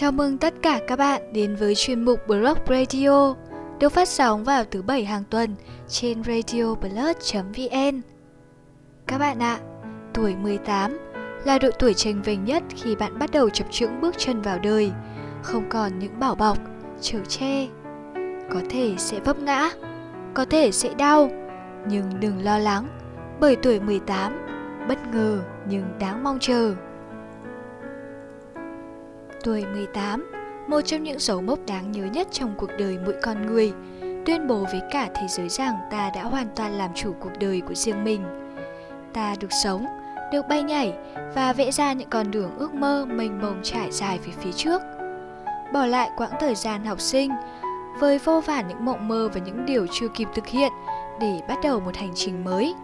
Chào mừng tất cả các bạn đến với chuyên mục Blog Radio được phát sóng vào thứ bảy hàng tuần trên radioblog.vn. Các bạn ạ, tuổi 18 là độ tuổi tranh vinh nhất khi bạn bắt đầu chập chững bước chân vào đời, không còn những bảo bọc, chở che. Có thể sẽ vấp ngã, có thể sẽ đau, nhưng đừng lo lắng, bởi tuổi 18 bất ngờ nhưng đáng mong chờ. Tuổi 18, một trong những dấu mốc đáng nhớ nhất trong cuộc đời mỗi con người, tuyên bố với cả thế giới rằng ta đã hoàn toàn làm chủ cuộc đời của riêng mình. Ta được sống, được bay nhảy và vẽ ra những con đường ước mơ mênh mông trải dài về phía trước. Bỏ lại quãng thời gian học sinh, với vô vàn những mộng mơ và những điều chưa kịp thực hiện để bắt đầu một hành trình mới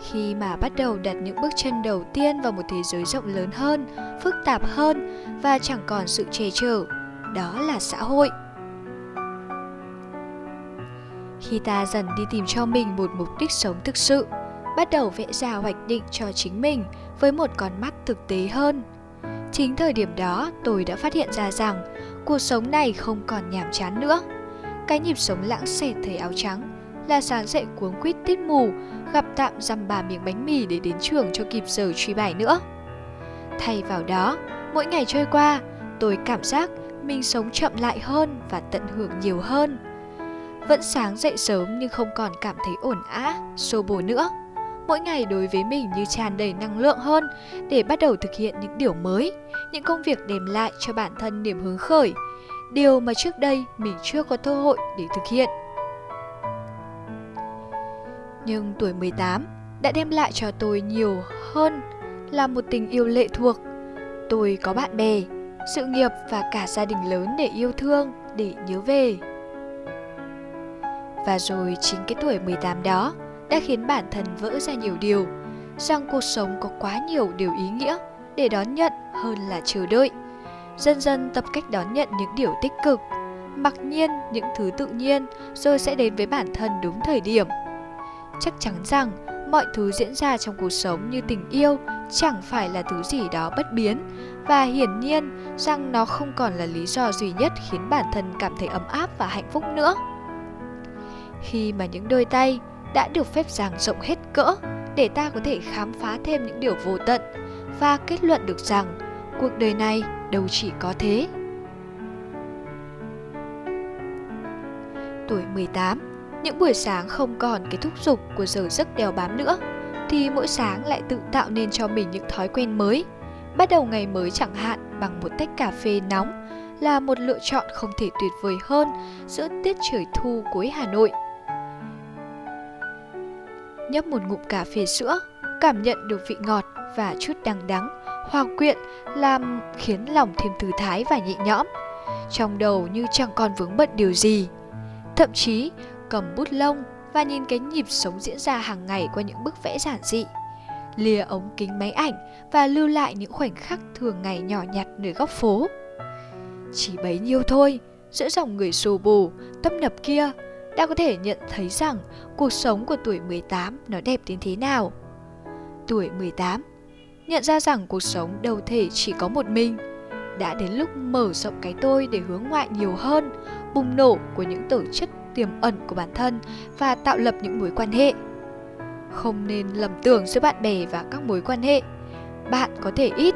khi mà bắt đầu đặt những bước chân đầu tiên vào một thế giới rộng lớn hơn, phức tạp hơn và chẳng còn sự che chở, đó là xã hội. Khi ta dần đi tìm cho mình một mục đích sống thực sự, bắt đầu vẽ ra hoạch định cho chính mình với một con mắt thực tế hơn. Chính thời điểm đó, tôi đã phát hiện ra rằng cuộc sống này không còn nhàm chán nữa. Cái nhịp sống lãng xẹt thấy áo trắng là sáng dậy cuống quýt tiết mù gặp tạm dăm bà miếng bánh mì để đến trường cho kịp giờ truy bài nữa. Thay vào đó, mỗi ngày trôi qua, tôi cảm giác mình sống chậm lại hơn và tận hưởng nhiều hơn. Vẫn sáng dậy sớm nhưng không còn cảm thấy ổn ã, xô bồ nữa. Mỗi ngày đối với mình như tràn đầy năng lượng hơn để bắt đầu thực hiện những điều mới, những công việc đem lại cho bản thân niềm hứng khởi, điều mà trước đây mình chưa có cơ hội để thực hiện. Nhưng tuổi 18 đã đem lại cho tôi nhiều hơn là một tình yêu lệ thuộc. Tôi có bạn bè, sự nghiệp và cả gia đình lớn để yêu thương, để nhớ về. Và rồi chính cái tuổi 18 đó đã khiến bản thân vỡ ra nhiều điều, rằng cuộc sống có quá nhiều điều ý nghĩa để đón nhận hơn là chờ đợi. Dần dần tập cách đón nhận những điều tích cực, mặc nhiên những thứ tự nhiên rồi sẽ đến với bản thân đúng thời điểm chắc chắn rằng mọi thứ diễn ra trong cuộc sống như tình yêu chẳng phải là thứ gì đó bất biến và hiển nhiên rằng nó không còn là lý do duy nhất khiến bản thân cảm thấy ấm áp và hạnh phúc nữa. Khi mà những đôi tay đã được phép giảng rộng hết cỡ để ta có thể khám phá thêm những điều vô tận và kết luận được rằng cuộc đời này đâu chỉ có thế. Tuổi 18 những buổi sáng không còn cái thúc giục của giờ giấc đèo bám nữa thì mỗi sáng lại tự tạo nên cho mình những thói quen mới. Bắt đầu ngày mới chẳng hạn bằng một tách cà phê nóng là một lựa chọn không thể tuyệt vời hơn giữa tiết trời thu cuối Hà Nội. Nhấp một ngụm cà phê sữa, cảm nhận được vị ngọt và chút đắng đắng, hòa quyện làm khiến lòng thêm thư thái và nhẹ nhõm. Trong đầu như chẳng còn vướng bận điều gì. Thậm chí cầm bút lông và nhìn cái nhịp sống diễn ra hàng ngày qua những bức vẽ giản dị. Lìa ống kính máy ảnh và lưu lại những khoảnh khắc thường ngày nhỏ nhặt nơi góc phố. Chỉ bấy nhiêu thôi, giữa dòng người xô bồ, tâm nập kia, đã có thể nhận thấy rằng cuộc sống của tuổi 18 nó đẹp đến thế nào. Tuổi 18, nhận ra rằng cuộc sống đâu thể chỉ có một mình, đã đến lúc mở rộng cái tôi để hướng ngoại nhiều hơn, bùng nổ của những tổ chức tiềm ẩn của bản thân và tạo lập những mối quan hệ. Không nên lầm tưởng giữa bạn bè và các mối quan hệ. Bạn có thể ít,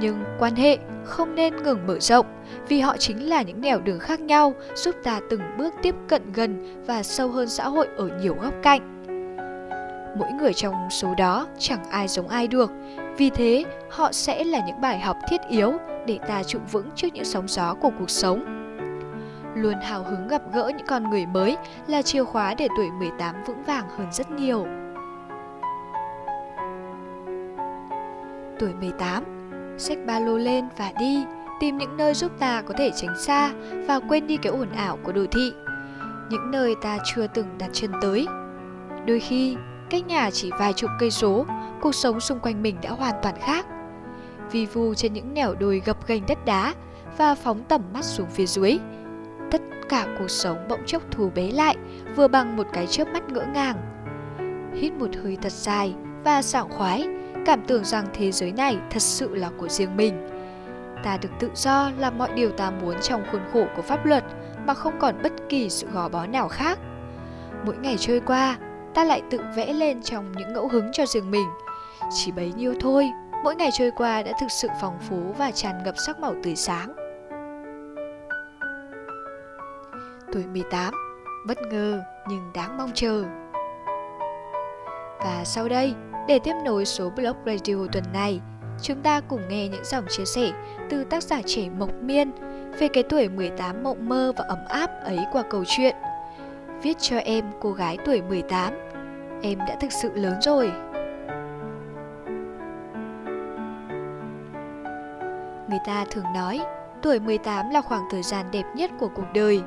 nhưng quan hệ không nên ngừng mở rộng vì họ chính là những nẻo đường khác nhau giúp ta từng bước tiếp cận gần và sâu hơn xã hội ở nhiều góc cạnh. Mỗi người trong số đó chẳng ai giống ai được, vì thế họ sẽ là những bài học thiết yếu để ta trụ vững trước những sóng gió của cuộc sống Luôn hào hứng gặp gỡ những con người mới là chìa khóa để tuổi 18 vững vàng hơn rất nhiều. Tuổi 18, xách ba lô lên và đi, tìm những nơi giúp ta có thể tránh xa và quên đi cái ồn ảo của đô thị. Những nơi ta chưa từng đặt chân tới. Đôi khi, cách nhà chỉ vài chục cây số, cuộc sống xung quanh mình đã hoàn toàn khác. Vi vu trên những nẻo đồi gập ghềnh đất đá và phóng tầm mắt xuống phía dưới, cả cuộc sống bỗng chốc thù bế lại vừa bằng một cái chớp mắt ngỡ ngàng hít một hơi thật dài và sảng khoái cảm tưởng rằng thế giới này thật sự là của riêng mình Ta được tự do làm mọi điều ta muốn trong khuôn khổ của pháp luật mà không còn bất kỳ sự gò bó nào khác. Mỗi ngày trôi qua, ta lại tự vẽ lên trong những ngẫu hứng cho riêng mình. Chỉ bấy nhiêu thôi, mỗi ngày trôi qua đã thực sự phong phú và tràn ngập sắc màu tươi sáng. Tuổi 18, bất ngờ nhưng đáng mong chờ. Và sau đây, để tiếp nối số blog radio tuần này, chúng ta cùng nghe những dòng chia sẻ từ tác giả trẻ Mộc Miên về cái tuổi 18 mộng mơ và ấm áp ấy qua câu chuyện. Viết cho em cô gái tuổi 18, em đã thực sự lớn rồi. Người ta thường nói, tuổi 18 là khoảng thời gian đẹp nhất của cuộc đời,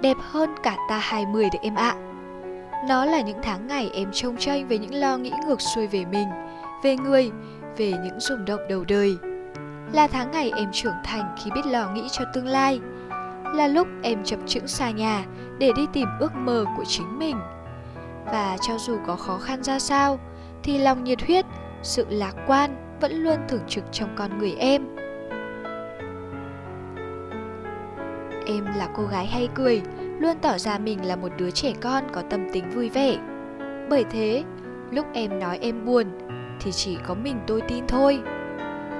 đẹp hơn cả ta 20 đấy em ạ. Nó là những tháng ngày em trông tranh về những lo nghĩ ngược xuôi về mình, về người, về những rung động đầu đời. Là tháng ngày em trưởng thành khi biết lo nghĩ cho tương lai. Là lúc em chập chững xa nhà để đi tìm ước mơ của chính mình. Và cho dù có khó khăn ra sao, thì lòng nhiệt huyết, sự lạc quan vẫn luôn thường trực trong con người em. Em là cô gái hay cười, luôn tỏ ra mình là một đứa trẻ con có tâm tính vui vẻ. Bởi thế, lúc em nói em buồn thì chỉ có mình tôi tin thôi.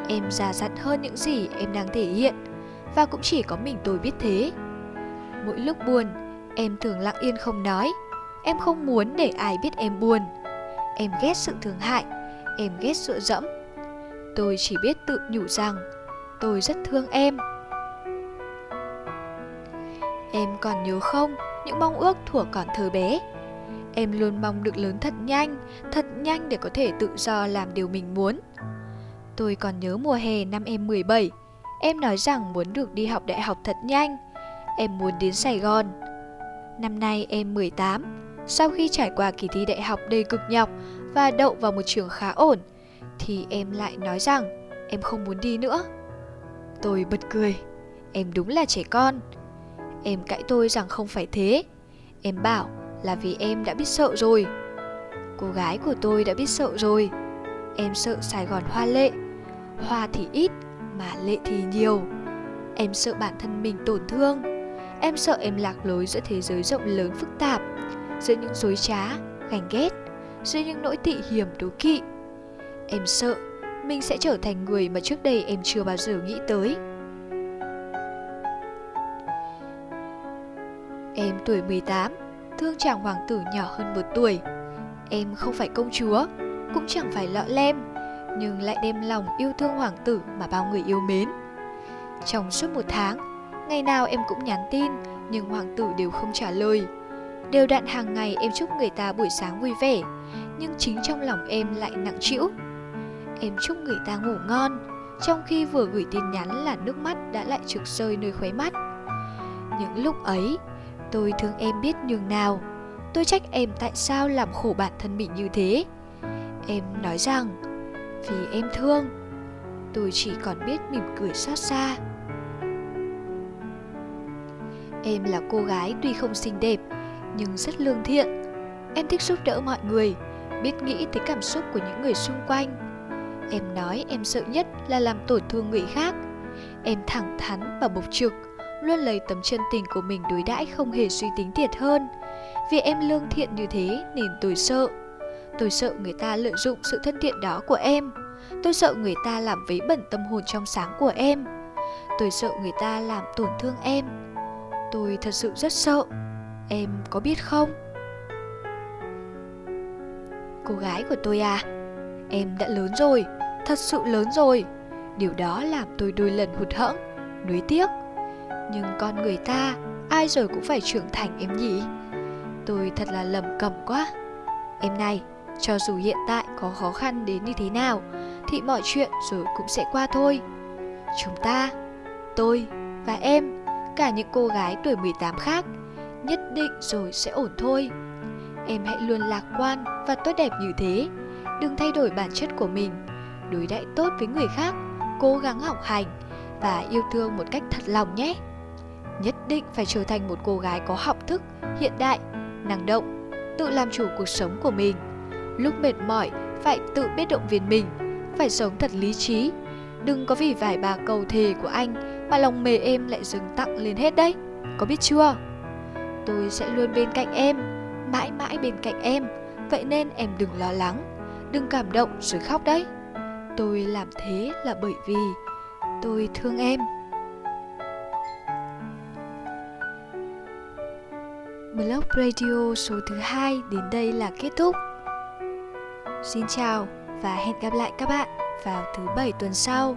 Em già dặn hơn những gì em đang thể hiện và cũng chỉ có mình tôi biết thế. Mỗi lúc buồn, em thường lặng yên không nói. Em không muốn để ai biết em buồn. Em ghét sự thương hại, em ghét sự dẫm. Tôi chỉ biết tự nhủ rằng tôi rất thương em Em còn nhớ không, những mong ước thuở còn thơ bé. Em luôn mong được lớn thật nhanh, thật nhanh để có thể tự do làm điều mình muốn. Tôi còn nhớ mùa hè năm em 17, em nói rằng muốn được đi học đại học thật nhanh. Em muốn đến Sài Gòn. Năm nay em 18, sau khi trải qua kỳ thi đại học đầy cực nhọc và đậu vào một trường khá ổn, thì em lại nói rằng em không muốn đi nữa. Tôi bật cười, em đúng là trẻ con, Em cãi tôi rằng không phải thế. Em bảo là vì em đã biết sợ rồi. Cô gái của tôi đã biết sợ rồi. Em sợ Sài Gòn hoa lệ. Hoa thì ít mà lệ thì nhiều. Em sợ bản thân mình tổn thương. Em sợ em lạc lối giữa thế giới rộng lớn phức tạp Giữa những dối trá, gành ghét Giữa những nỗi tị hiểm đố kỵ. Em sợ mình sẽ trở thành người mà trước đây em chưa bao giờ nghĩ tới. Em tuổi 18, thương chàng hoàng tử nhỏ hơn một tuổi. Em không phải công chúa, cũng chẳng phải lọ lem, nhưng lại đem lòng yêu thương hoàng tử mà bao người yêu mến. Trong suốt một tháng, ngày nào em cũng nhắn tin, nhưng hoàng tử đều không trả lời. Đều đặn hàng ngày em chúc người ta buổi sáng vui vẻ, nhưng chính trong lòng em lại nặng trĩu. Em chúc người ta ngủ ngon, trong khi vừa gửi tin nhắn là nước mắt đã lại trực rơi nơi khóe mắt. Những lúc ấy, Tôi thương em biết nhường nào. Tôi trách em tại sao làm khổ bản thân mình như thế. Em nói rằng, Vì em thương, Tôi chỉ còn biết mỉm cười xót xa. Em là cô gái tuy không xinh đẹp, Nhưng rất lương thiện. Em thích giúp đỡ mọi người, Biết nghĩ tới cảm xúc của những người xung quanh. Em nói em sợ nhất là làm tổn thương người khác. Em thẳng thắn và bộc trực luôn lấy tấm chân tình của mình đối đãi không hề suy tính thiệt hơn. Vì em lương thiện như thế nên tôi sợ. Tôi sợ người ta lợi dụng sự thân thiện đó của em. Tôi sợ người ta làm vấy bẩn tâm hồn trong sáng của em. Tôi sợ người ta làm tổn thương em. Tôi thật sự rất sợ. Em có biết không? Cô gái của tôi à, em đã lớn rồi, thật sự lớn rồi. Điều đó làm tôi đôi lần hụt hẫng, nuối tiếc nhưng con người ta, ai rồi cũng phải trưởng thành em nhỉ? Tôi thật là lầm cầm quá. Em này, cho dù hiện tại có khó khăn đến như thế nào, thì mọi chuyện rồi cũng sẽ qua thôi. Chúng ta, tôi và em, cả những cô gái tuổi 18 khác, nhất định rồi sẽ ổn thôi. Em hãy luôn lạc quan và tốt đẹp như thế. Đừng thay đổi bản chất của mình. Đối đãi tốt với người khác, cố gắng học hành và yêu thương một cách thật lòng nhé nhất định phải trở thành một cô gái có học thức, hiện đại, năng động, tự làm chủ cuộc sống của mình. Lúc mệt mỏi, phải tự biết động viên mình, phải sống thật lý trí, Đừng có vì vài ba cầu thề của anh mà lòng mề em lại dừng tặng lên hết đấy. Có biết chưa? Tôi sẽ luôn bên cạnh em, mãi mãi bên cạnh em. Vậy nên em đừng lo lắng, đừng cảm động rồi khóc đấy. Tôi làm thế là bởi vì tôi thương em. Blog Radio số thứ hai đến đây là kết thúc. Xin chào và hẹn gặp lại các bạn vào thứ bảy tuần sau.